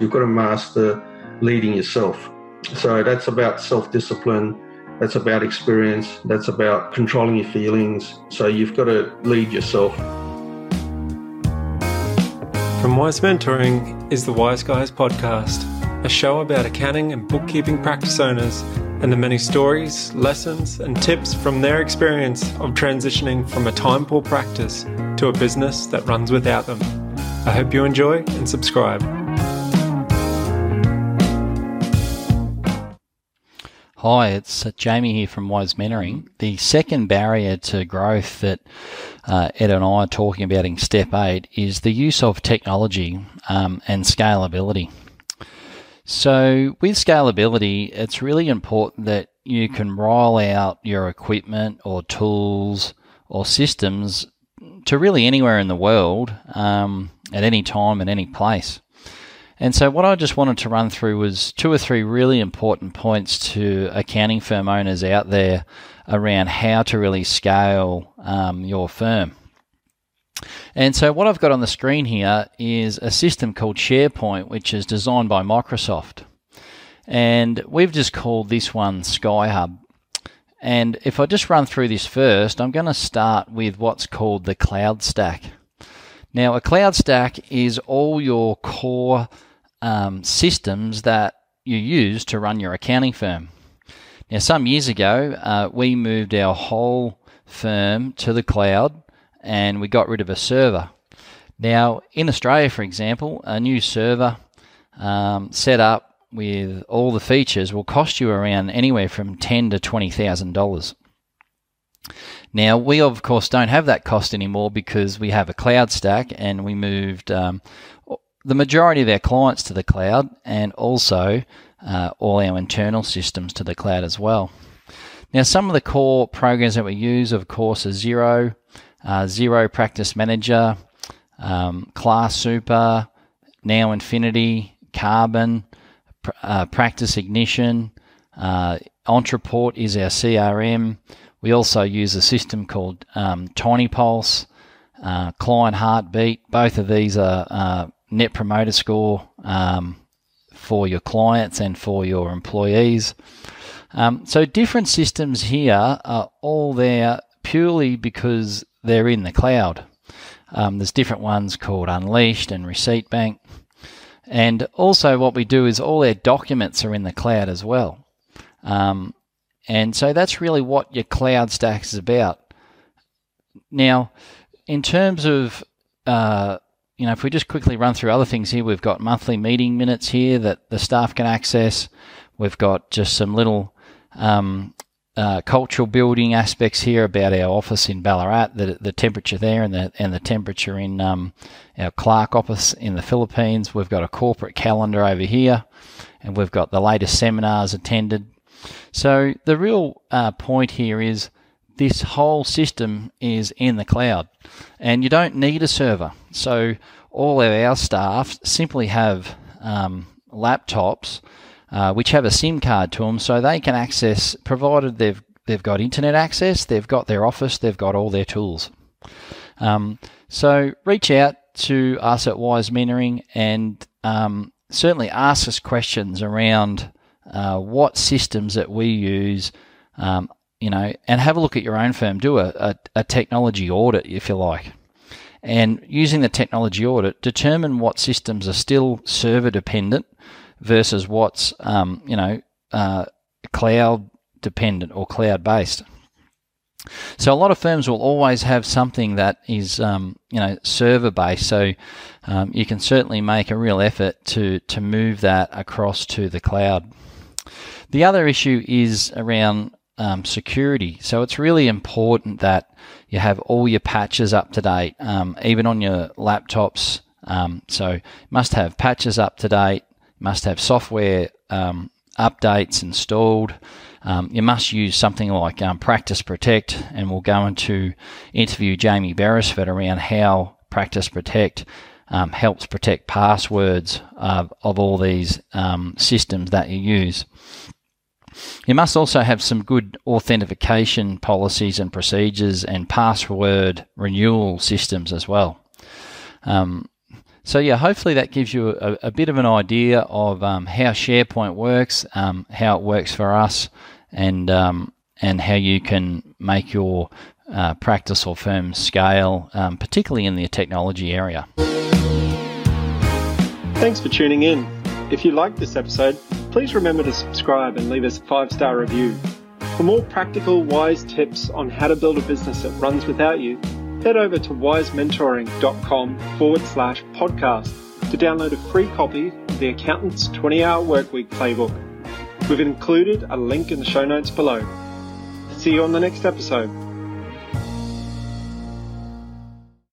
You've got to master leading yourself. So that's about self discipline, that's about experience, that's about controlling your feelings. So you've got to lead yourself. From Wize Mentoring is the Wize Guys podcast, a show about accounting and bookkeeping practice owners and the many stories, lessons, and tips from their experience of transitioning from a time poor practice to a business that runs without them. I hope you enjoy and subscribe. Hi, it's Jamie here from Wize Mentoring. The second barrier to growth that uh, Ed and I are talking about in step eight is the use of technology um, and scalability. So, with scalability, it's really important that you can roll out your equipment or tools or systems to really anywhere in the world um, at any time and any place. And so, what I just wanted to run through was two or three really important points to accounting firm owners out there around how to really scale um, your firm. And so, what I've got on the screen here is a system called SharePoint, which is designed by Microsoft. And we've just called this one SkyHub. And if I just run through this first, I'm going to start with what's called the Cloud Stack. Now, a Cloud Stack is all your core um, systems that you use to run your accounting firm. Now, some years ago, uh, we moved our whole firm to the cloud and we got rid of a server. Now, in Australia, for example, a new server um, set up with all the features will cost you around anywhere from ten to twenty thousand dollars. Now, we of course don't have that cost anymore because we have a cloud stack and we moved um, the majority of our clients to the cloud and also uh, all our internal systems to the cloud as well. Now, some of the core programs that we use, of course, are Xero, uh, Practice Manager, um, Class Super, Now Infinity, Karbon, uh, Practice Ignition, uh, Ontraport is our CRM. We also use a system called um, Tiny Pulse, uh, Client Heartbeat. Both of these are uh, net promoter score um, for your clients and for your employees. Um, so different systems here are all there purely because they're in the cloud. Um, there's different ones called Unleashed and Receipt Bank. And also, what we do is all our documents are in the cloud as well. Um, and so that's really what your cloud stack is about. Now, in terms of uh, you know, if we just quickly run through other things here, we've got monthly meeting minutes here that the staff can access. We've got just some little um, uh, cultural building aspects here about our office in Ballarat, the, the temperature there and the and the temperature in um, our Clark office in the Philippines. We've got a corporate calendar over here, and we've got the latest seminars attended. So the real uh, point here is this whole system is in the cloud and you don't need a server. So all of our staff simply have um, laptops uh, which have a SIM card to them so they can access, provided they've, they've got internet access, they've got their office, they've got all their tools. Um, so reach out to us at Wize Mentoring and um, certainly ask us questions around uh, what systems that we use um, you know, and have a look at your own firm. Do a, a, a technology audit, if you like. And using the technology audit, determine what systems are still server dependent versus what's, um, you know, uh, cloud dependent or cloud based. So a lot of firms will always have something that is, um, you know, server based. So um, you can certainly make a real effort to to move that across to the cloud. The other issue is around um, security. So it's really important that you have all your patches up to date, um, even on your laptops. Um, so must have patches up to date, must have software um, updates installed. Um, you must use something like um, Practice Protect, and we'll go into interview Jamie Beresford around how Practice Protect um, helps protect passwords of all these um, systems that you use. You must also have some good authentication policies and procedures and password renewal systems as well. Um, So yeah, hopefully that gives you a, a bit of an idea of um, how SharePoint works, um, how it works for us, and um, and how you can make your uh, practice or firm scale, um, particularly in the technology area. Thanks for tuning in. If you liked this episode, please remember to subscribe and leave us a five star review. For more practical, wise tips on how to build a business that runs without you, head over to wizementoring.com forward slash podcast to download a free copy of the Accountant's 20 Hour Workweek Playbook. We've included a link in the show notes below. See you on the next episode.